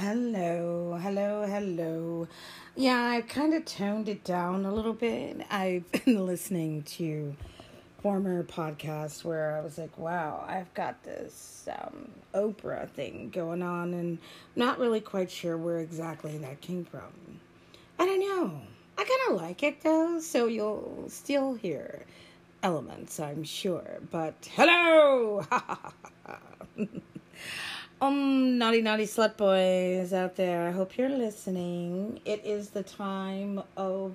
Hello, hello, hello. Yeah, I've kind of toned it down a little bit. I've been listening to former podcasts where I was like, wow, I've got this um, Oprah thing going on, and not really quite sure where exactly that came from. I don't know. I kind of like it though, so you'll still hear elements, I'm sure. But hello! Um, naughty, naughty slut boys out there, I hope you're listening. It is the time of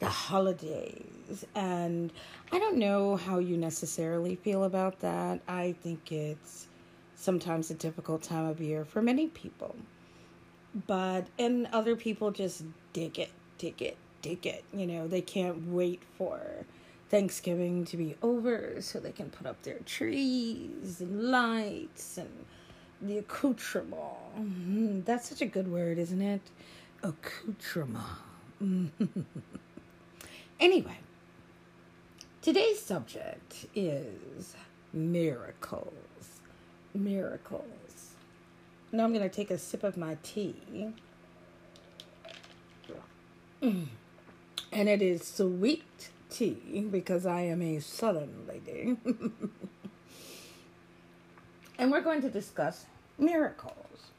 the holidays, and I don't know how you necessarily feel about that. I think it's sometimes a difficult time of year for many people, but and other people just dig it, dig it, dig it. You know, they can't wait for Thanksgiving to be over so they can put up their trees and lights and the accoutrement. Mm-hmm. That's such a good word, isn't it? Accoutrement. anyway, today's subject is miracles. Miracles. Now I'm going to take a sip of my tea. Mm. And it is sweet tea because I am a southern lady. and we're going to discuss miracles.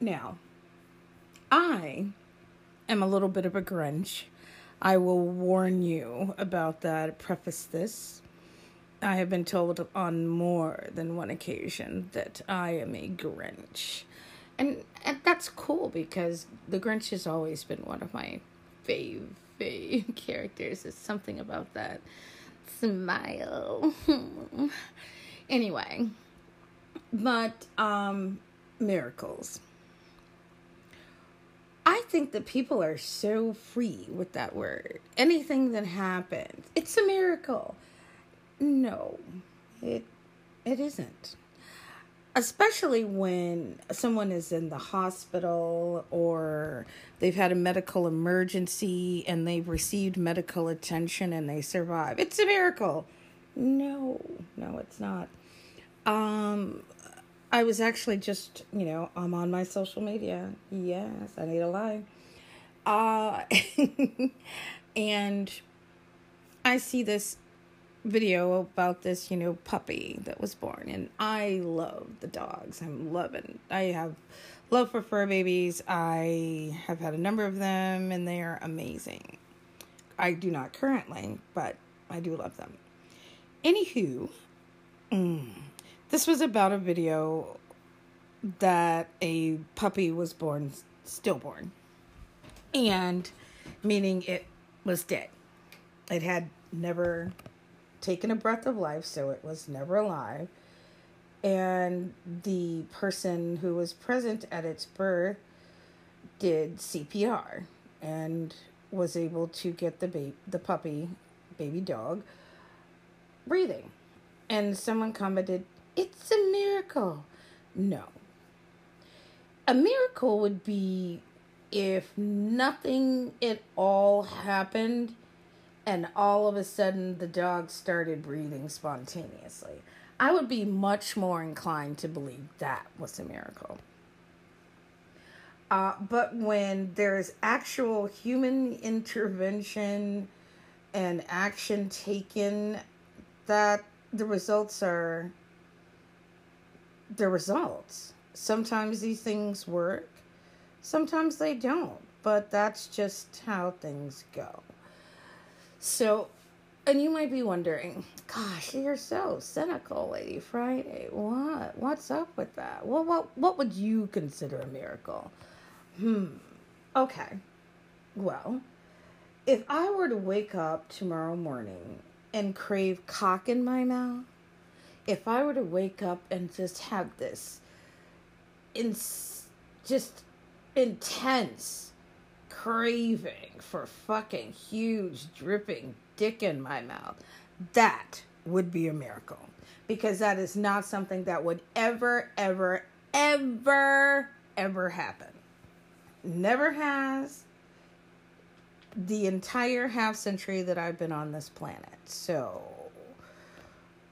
Now, I am a little bit of a Grinch. I will warn you about that, preface this. I have been told on more than one occasion that I am a Grinch. And, and that's cool because the Grinch has always been one of my fave, fave characters. It's something about that smile. anyway, but um, miracles. I think that people are so free with that word. Anything that happens, it's a miracle. No, it it isn't. Especially when someone is in the hospital or they've had a medical emergency and they've received medical attention and they survive. It's a miracle. No, no, it's not. Um, I was actually just, you know, I'm on my social media. Yes, I need a lie. Uh, and I see this video about this, you know, puppy that was born, and I love the dogs. I'm loving. I have love for fur babies. I have had a number of them, and they are amazing. I do not currently, but I do love them. Anywho, mm, this was about a video that a puppy was born stillborn. And meaning it was dead. It had never taken a breath of life, so it was never alive. And the person who was present at its birth did CPR and was able to get the ba- the puppy, baby dog, breathing. And someone commented, it's a miracle. No. A miracle would be if nothing at all happened and all of a sudden the dog started breathing spontaneously. I would be much more inclined to believe that was a miracle. Uh, but when there's actual human intervention and action taken, that the results are the results. Sometimes these things work, sometimes they don't, but that's just how things go. So, and you might be wondering, gosh, you're so cynical, Lady Friday. What? What's up with that? Well, what what would you consider a miracle? Hmm. Okay. Well, if I were to wake up tomorrow morning and crave cock in my mouth, if I were to wake up and just have this in just intense craving for fucking huge dripping dick in my mouth, that would be a miracle. Because that is not something that would ever, ever, ever, ever happen. Never has the entire half century that I've been on this planet. So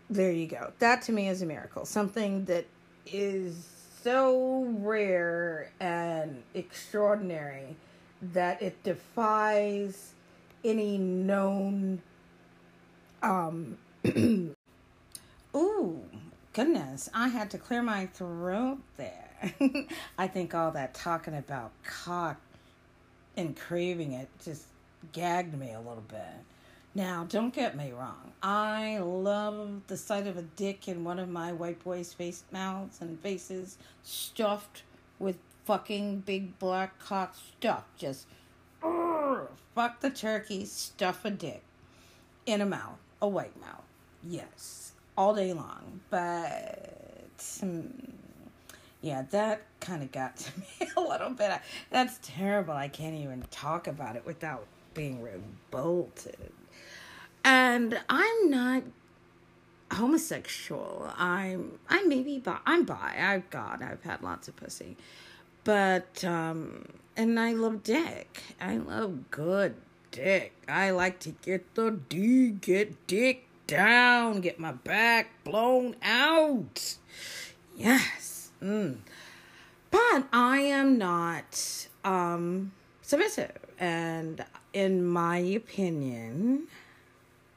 there you go. That to me is a miracle. Something that is so rare and extraordinary that it defies any known um ooh goodness i had to clear my throat there i think all that talking about cock and craving it just gagged me a little bit now don't get me wrong i love the sight of a dick in one of my white boys face mouths and faces stuffed with fucking big black cock stuff just fuck the turkey, stuff a dick in a mouth, a white mouth. Yes, all day long. But hmm, yeah, that kind of got to me a little bit. That's terrible. I can't even talk about it without being revolted. And I'm not homosexual. I'm I'm maybe bi. I'm bi. I've got. I've had lots of pussy, but um, and I love dick. I love good dick. I like to get the D, get dick down, get my back blown out. Yes. Mm. But I am not um, submissive. And in my opinion,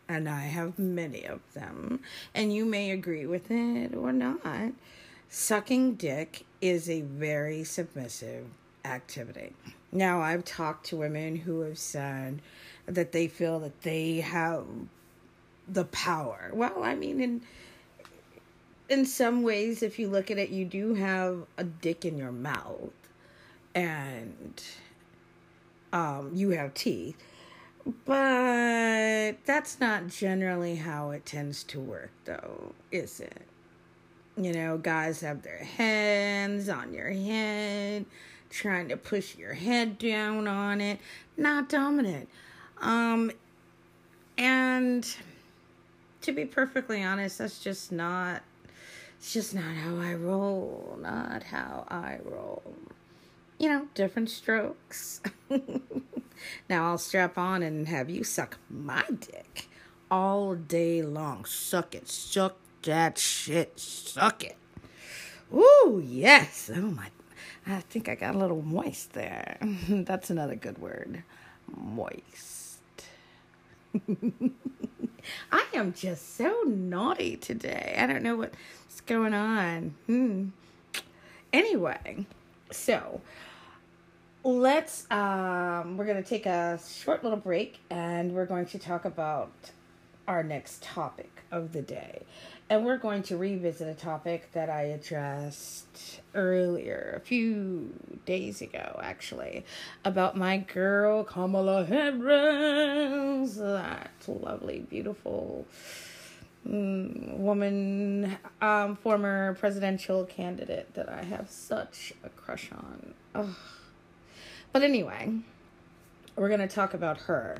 and I have many of them, and you may agree with it or not, sucking dick is a very submissive activity. Now, I've talked to women who have said that they feel that they have the power. Well, I mean, in in some ways, if you look at it, you do have a dick in your mouth, and um, you have teeth. But that's not generally how it tends to work, though, is it? You know, guys have their hands on your head trying to push your head down on it. Not dominant. Um, and to be perfectly honest, that's just not. It's just not how I roll. Not how I roll. You know, different strokes. now I'll strap on and have you suck my dick all day long. Suck it. Suck that shit. Suck it. Ooh, yes. Oh my I think I got a little moist there. That's another good word. Moist. I am just so naughty today. I don't know what's going on. Hmm. Anyway, so let's um we're going to take a short little break and we're going to talk about our next topic of the day. And we're going to revisit a topic that I addressed earlier, a few days ago, actually, about my girl Kamala Harris, that lovely, beautiful mm, woman, um, former presidential candidate that I have such a crush on. Ugh. But anyway, we're going to talk about her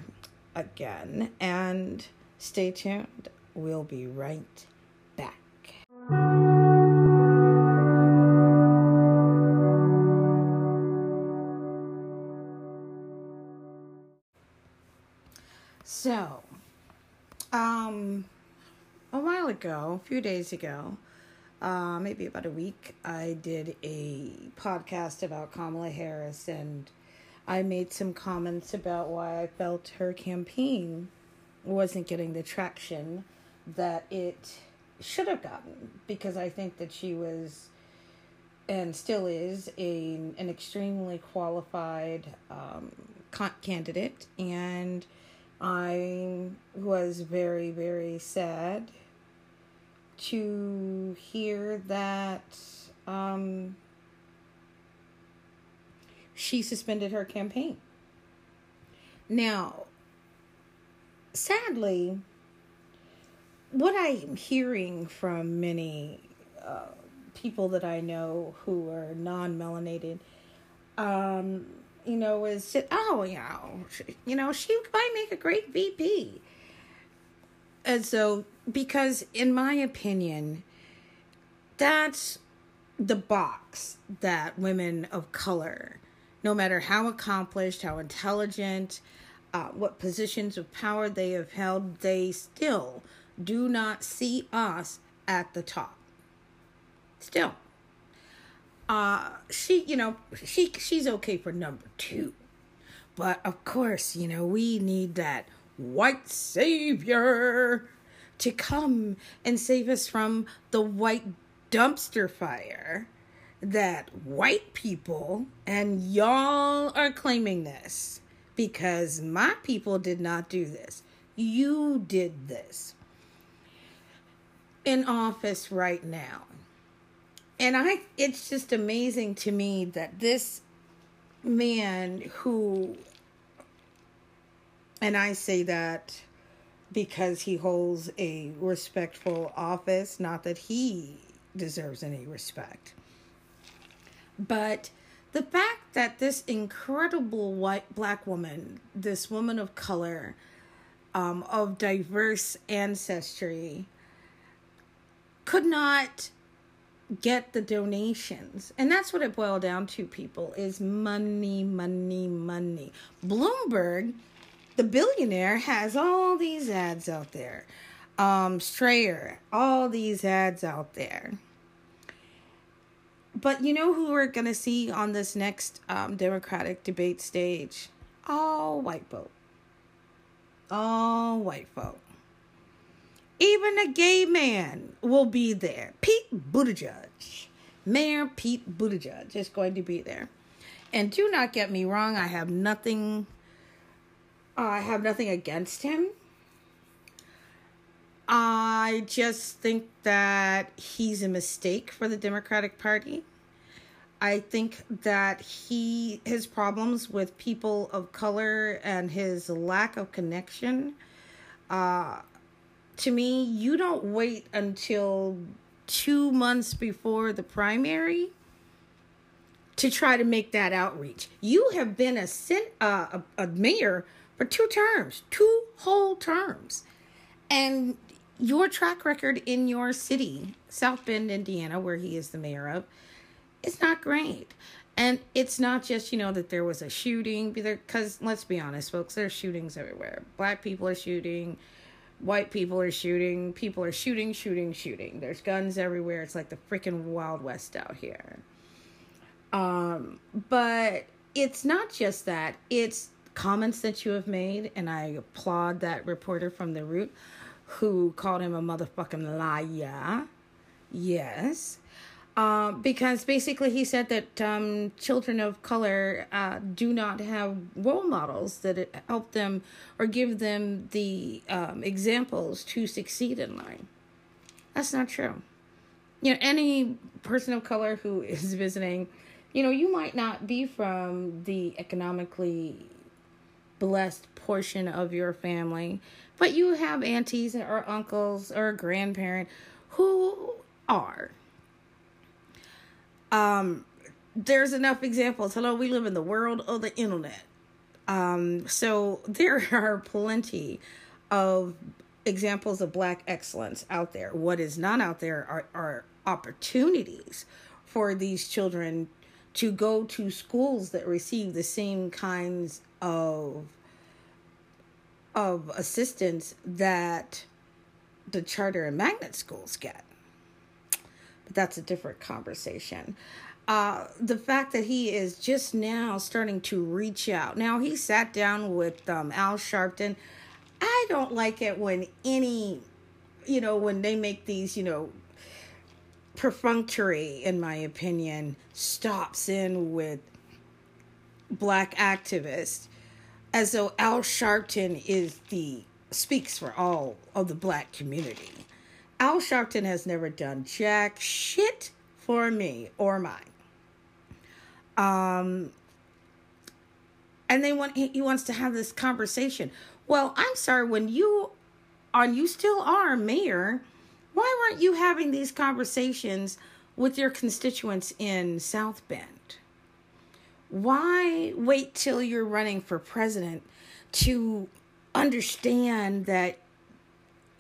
again, and stay tuned. We'll be right back. So, um, a while ago, a few days ago, uh, maybe about a week, I did a podcast about Kamala Harris and I made some comments about why I felt her campaign wasn't getting the traction that it should have gotten because I think that she was and still is a an extremely qualified um, candidate. And I was very, very sad to hear that um, she suspended her campaign. Now, sadly, what I'm hearing from many uh, people that I know who are non melanated um, you know, is oh, you know, she, you know, she might make a great VP. And so, because in my opinion, that's the box that women of color, no matter how accomplished, how intelligent, uh, what positions of power they have held, they still do not see us at the top. Still. Uh, she, you know, she she's okay for number two, but of course, you know, we need that white savior to come and save us from the white dumpster fire that white people and y'all are claiming this because my people did not do this. You did this in office right now. And I it's just amazing to me that this man who and I say that because he holds a respectful office, not that he deserves any respect. But the fact that this incredible white black woman, this woman of color, um, of diverse ancestry, could not get the donations. And that's what it boiled down to, people, is money, money, money. Bloomberg, the billionaire, has all these ads out there. Um, Steyer, all these ads out there. But you know who we're going to see on this next um, Democratic debate stage? All white folk. All white folk. Even a gay man will be there. Pete Buttigieg. Mayor Pete Buttigieg is going to be there. And do not get me wrong, I have nothing I have nothing against him. I just think that he's a mistake for the Democratic Party. I think that he his problems with people of color and his lack of connection uh to me you don't wait until 2 months before the primary to try to make that outreach. You have been a uh, a, a mayor for two terms, two whole terms. And your track record in your city, South Bend, Indiana, where he is the mayor of, is not great. And it's not just, you know, that there was a shooting, because let's be honest, folks, there's shootings everywhere. Black people are shooting, white people are shooting, people are shooting, shooting, shooting. There's guns everywhere. It's like the freaking Wild West out here. Um, but it's not just that, it's comments that you have made, and I applaud that reporter from The Root who called him a motherfucking liar. Yes. Uh, because basically he said that um, children of color uh, do not have role models that help them or give them the um, examples to succeed in life. That's not true. You know, any person of color who is visiting, you know, you might not be from the economically blessed portion of your family, but you have aunties or uncles or a grandparent who are. Um, there's enough examples. Hello, we live in the world of the internet. Um, so there are plenty of examples of black excellence out there. What is not out there are, are opportunities for these children to go to schools that receive the same kinds of of assistance that the charter and magnet schools get. But that's a different conversation. Uh, the fact that he is just now starting to reach out. Now, he sat down with um, Al Sharpton. I don't like it when any, you know, when they make these, you know, perfunctory, in my opinion, stops in with black activists as though Al Sharpton is the speaks for all of the black community. Al Sharpton has never done jack shit for me or mine. Um, and they want he wants to have this conversation. Well, I'm sorry when you are you still are mayor. Why weren't you having these conversations with your constituents in South Bend? Why wait till you're running for president to understand that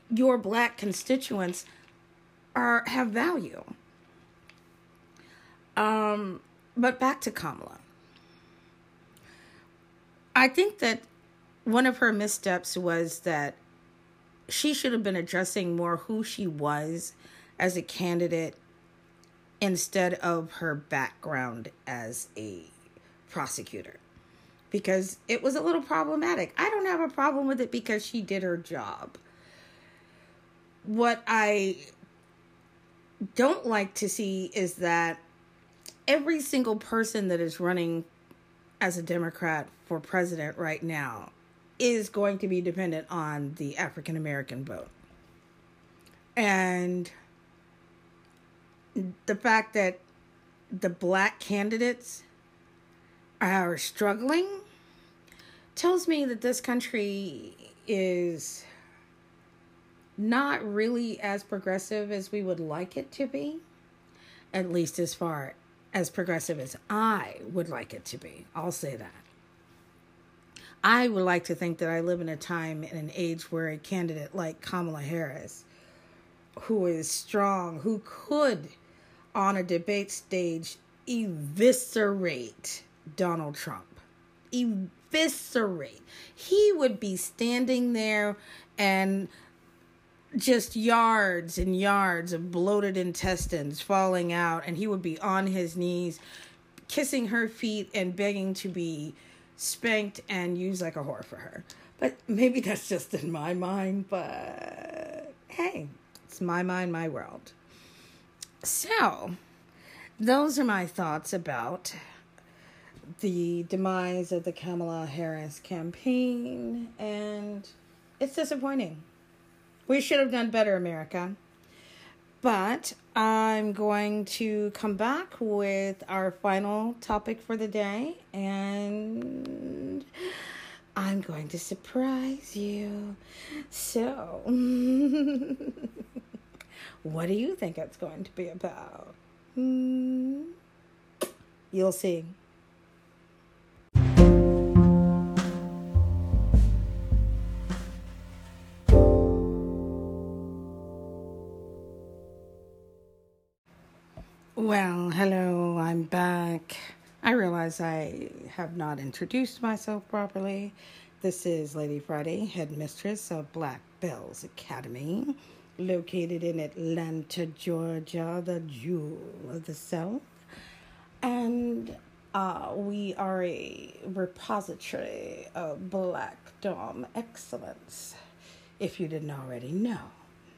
your black constituents are have value? Um but back to kamala. I think that one of her missteps was that she should have been addressing more who she was as a candidate instead of her background as a prosecutor because it was a little problematic. I don't have a problem with it because she did her job. What I don't like to see is that every single person that is running as a Democrat for president right now is going to be dependent on the African American vote. And the fact that the black candidates are struggling tells me that this country is not really as progressive as we would like it to be, at least as far as progressive as I would like it to be. I'll say that. I would like to think that I live in a time and an age where a candidate like Kamala Harris, who is strong, who could on a debate stage eviscerate Donald Trump. Eviscerate. He would be standing there and just yards and yards of bloated intestines falling out, and he would be on his knees, kissing her feet and begging to be spanked and used like a whore for her. But maybe that's just in my mind, but hey, it's my mind, my world. So, those are my thoughts about the demise of the Kamala Harris campaign, and it's disappointing. We should have done better, America. But I'm going to come back with our final topic for the day, and I'm going to surprise you. So, what do you think it's going to be about? Hmm? You'll see. Well, hello, I'm back. I realize I have not introduced myself properly. This is Lady Friday, headmistress of Black Bells Academy, located in Atlanta, Georgia, the jewel of the South. And uh, we are a repository of Black Dom excellence, if you didn't already know.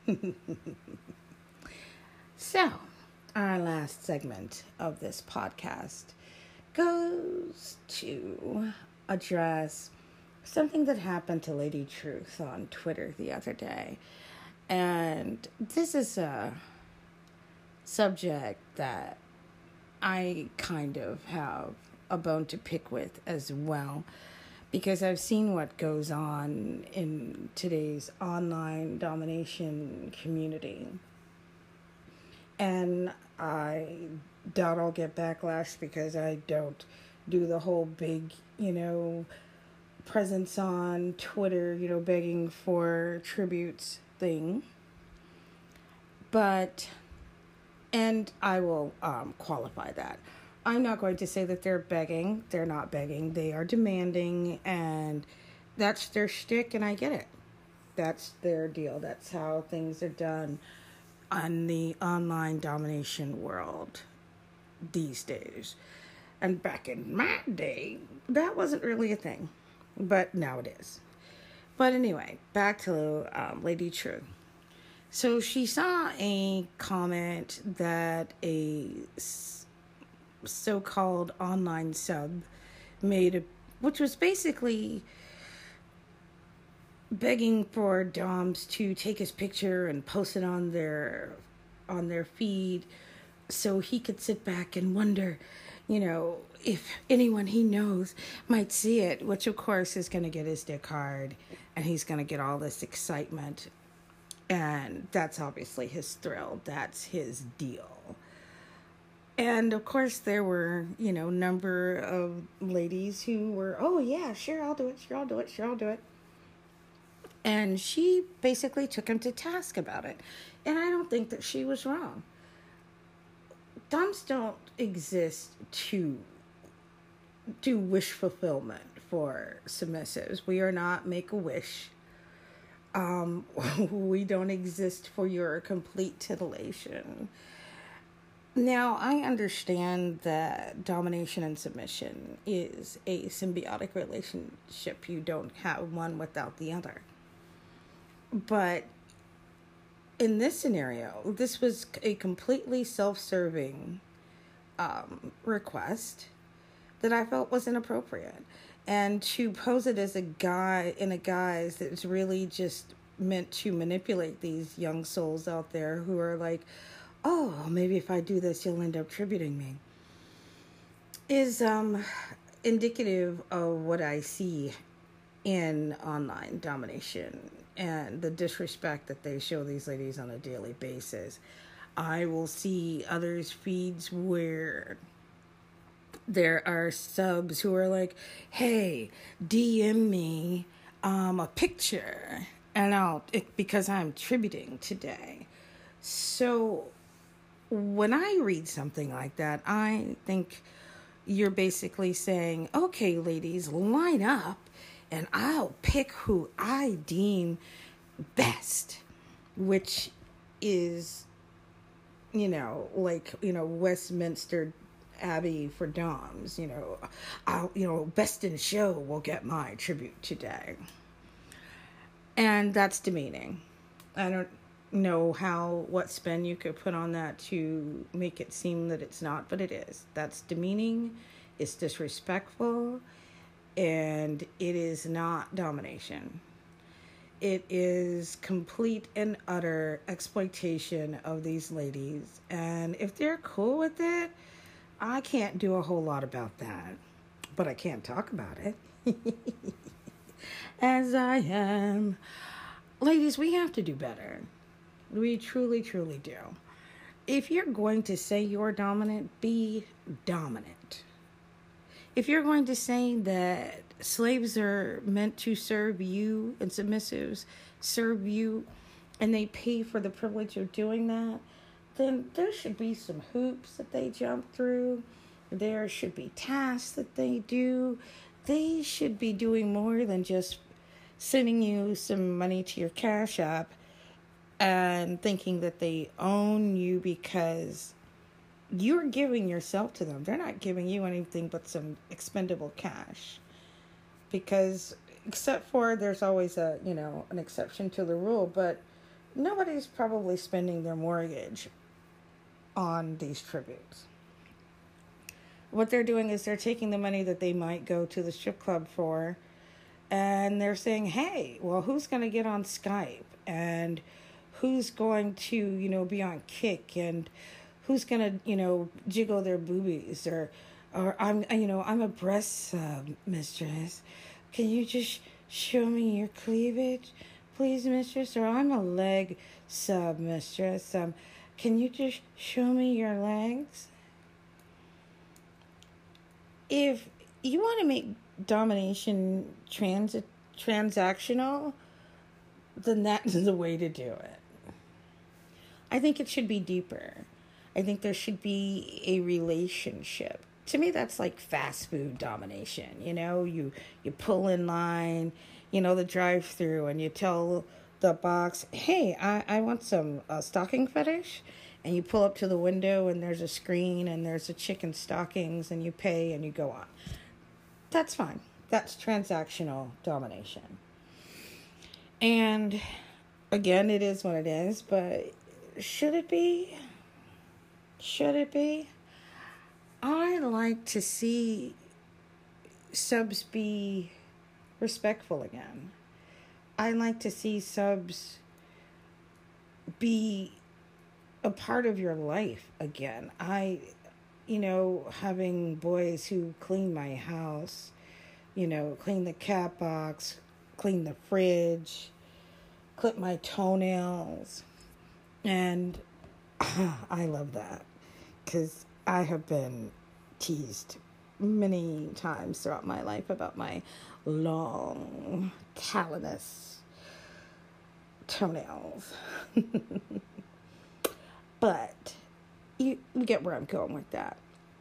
so, our last segment of this podcast goes to address something that happened to Lady Truth on Twitter the other day. And this is a subject that I kind of have a bone to pick with as well because I've seen what goes on in today's online domination community and I doubt I'll get backlash because I don't do the whole big, you know, presence on Twitter, you know, begging for tributes thing. But, and I will um, qualify that. I'm not going to say that they're begging. They're not begging. They are demanding, and that's their shtick, and I get it. That's their deal. That's how things are done on the online domination world these days. And back in my day, that wasn't really a thing, but now it is. But anyway, back to um, Lady True. So she saw a comment that a so called online sub made, which was basically begging for Doms to take his picture and post it on their on their feed so he could sit back and wonder, you know, if anyone he knows might see it, which of course is going to get his dick hard and he's going to get all this excitement. And that's obviously his thrill. That's his deal. And of course, there were, you know, number of ladies who were, oh, yeah, sure, I'll do it, sure, I'll do it, sure, I'll do it. And she basically took him to task about it. And I don't think that she was wrong. Doms don't exist to do wish fulfillment for submissives. We are not make a wish. Um, we don't exist for your complete titillation. Now, I understand that domination and submission is a symbiotic relationship. You don't have one without the other. But in this scenario, this was a completely self serving um, request that I felt was inappropriate. And to pose it as a guy in a guise that's really just meant to manipulate these young souls out there who are like, oh, maybe if I do this, you'll end up tributing me, is um, indicative of what I see in online domination and the disrespect that they show these ladies on a daily basis. I will see others' feeds where there are subs who are like, hey, DM me um, a picture and I'll, it, because I'm tributing today. So when I read something like that, I think you're basically saying, okay, ladies, line up and I'll pick who I deem best, which is, you know, like, you know, Westminster Abbey for Doms, you know, I'll, you know, best in show will get my tribute today. And that's demeaning. I don't know how what spin you could put on that to make it seem that it's not, but it is. That's demeaning, it's disrespectful, and it is not domination. It is complete and utter exploitation of these ladies. And if they're cool with it, I can't do a whole lot about that. But I can't talk about it. As I am. Ladies, we have to do better. We truly, truly do. If you're going to say you're dominant, be dominant. If you're going to say that slaves are meant to serve you and submissives serve you and they pay for the privilege of doing that, then there should be some hoops that they jump through. There should be tasks that they do. They should be doing more than just sending you some money to your Cash App and thinking that they own you because you're giving yourself to them. They're not giving you anything but some expendable cash. Because except for there's always a, you know, an exception to the rule, but nobody's probably spending their mortgage on these tributes. What they're doing is they're taking the money that they might go to the strip club for and they're saying, "Hey, well, who's going to get on Skype and who's going to, you know, be on Kick and who's to, you know, jiggle their boobies or or I'm you know, I'm a breast uh, mistress. Can you just show me your cleavage, please, mistress? Or I'm a leg sub mistress. Um, can you just show me your legs? If you want to make domination trans transactional, then that is the way to do it. I think it should be deeper. I think there should be a relationship. To me, that's like fast food domination. You know, you you pull in line, you know, the drive through, and you tell the box, "Hey, I I want some uh, stocking fetish." And you pull up to the window, and there's a screen, and there's a chicken stockings, and you pay, and you go on. That's fine. That's transactional domination. And again, it is what it is, but should it be? Should it be? I like to see subs be respectful again. I like to see subs be a part of your life again. I, you know, having boys who clean my house, you know, clean the cat box, clean the fridge, clip my toenails, and I love that because I have been teased many times throughout my life about my long, calamus toenails. but you get where I'm going with that.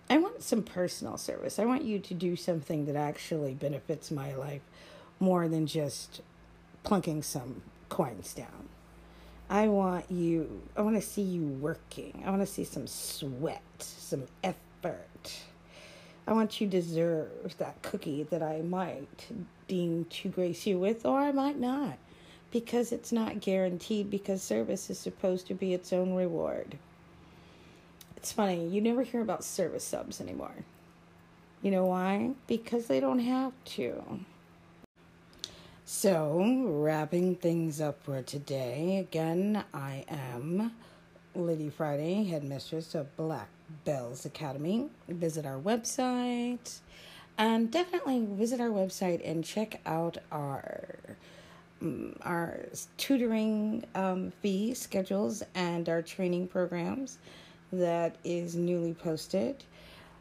I want some personal service. I want you to do something that actually benefits my life more than just plunking some coins down. I want you, I want to see you working. I want to see some sweat, some effort. I want you to deserve that cookie that I might deem to grace you with, or I might not, because it's not guaranteed, because service is supposed to be its own reward. It's funny, you never hear about service subs anymore. You know why? Because they don't have to. So, wrapping things up for today, again, I am Lady Friday, headmistress of Black Bells Academy. Visit our website. And definitely visit our website and check out our um, our tutoring um, fee schedules and our training programs that is newly posted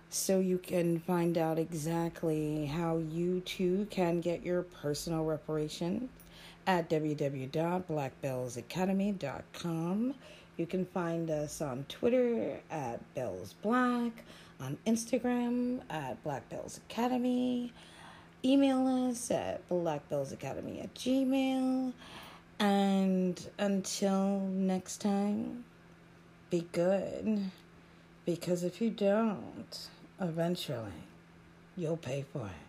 so you can find out exactly how you too can get your personal reparation at www.blackbellsacademy.com. You can find us on Twitter at Bells Black, on Instagram at Black Bells Academy. Email us at blackbellsacademy at gmail. And until next time, be good. Because if you don't, eventually you'll pay for it.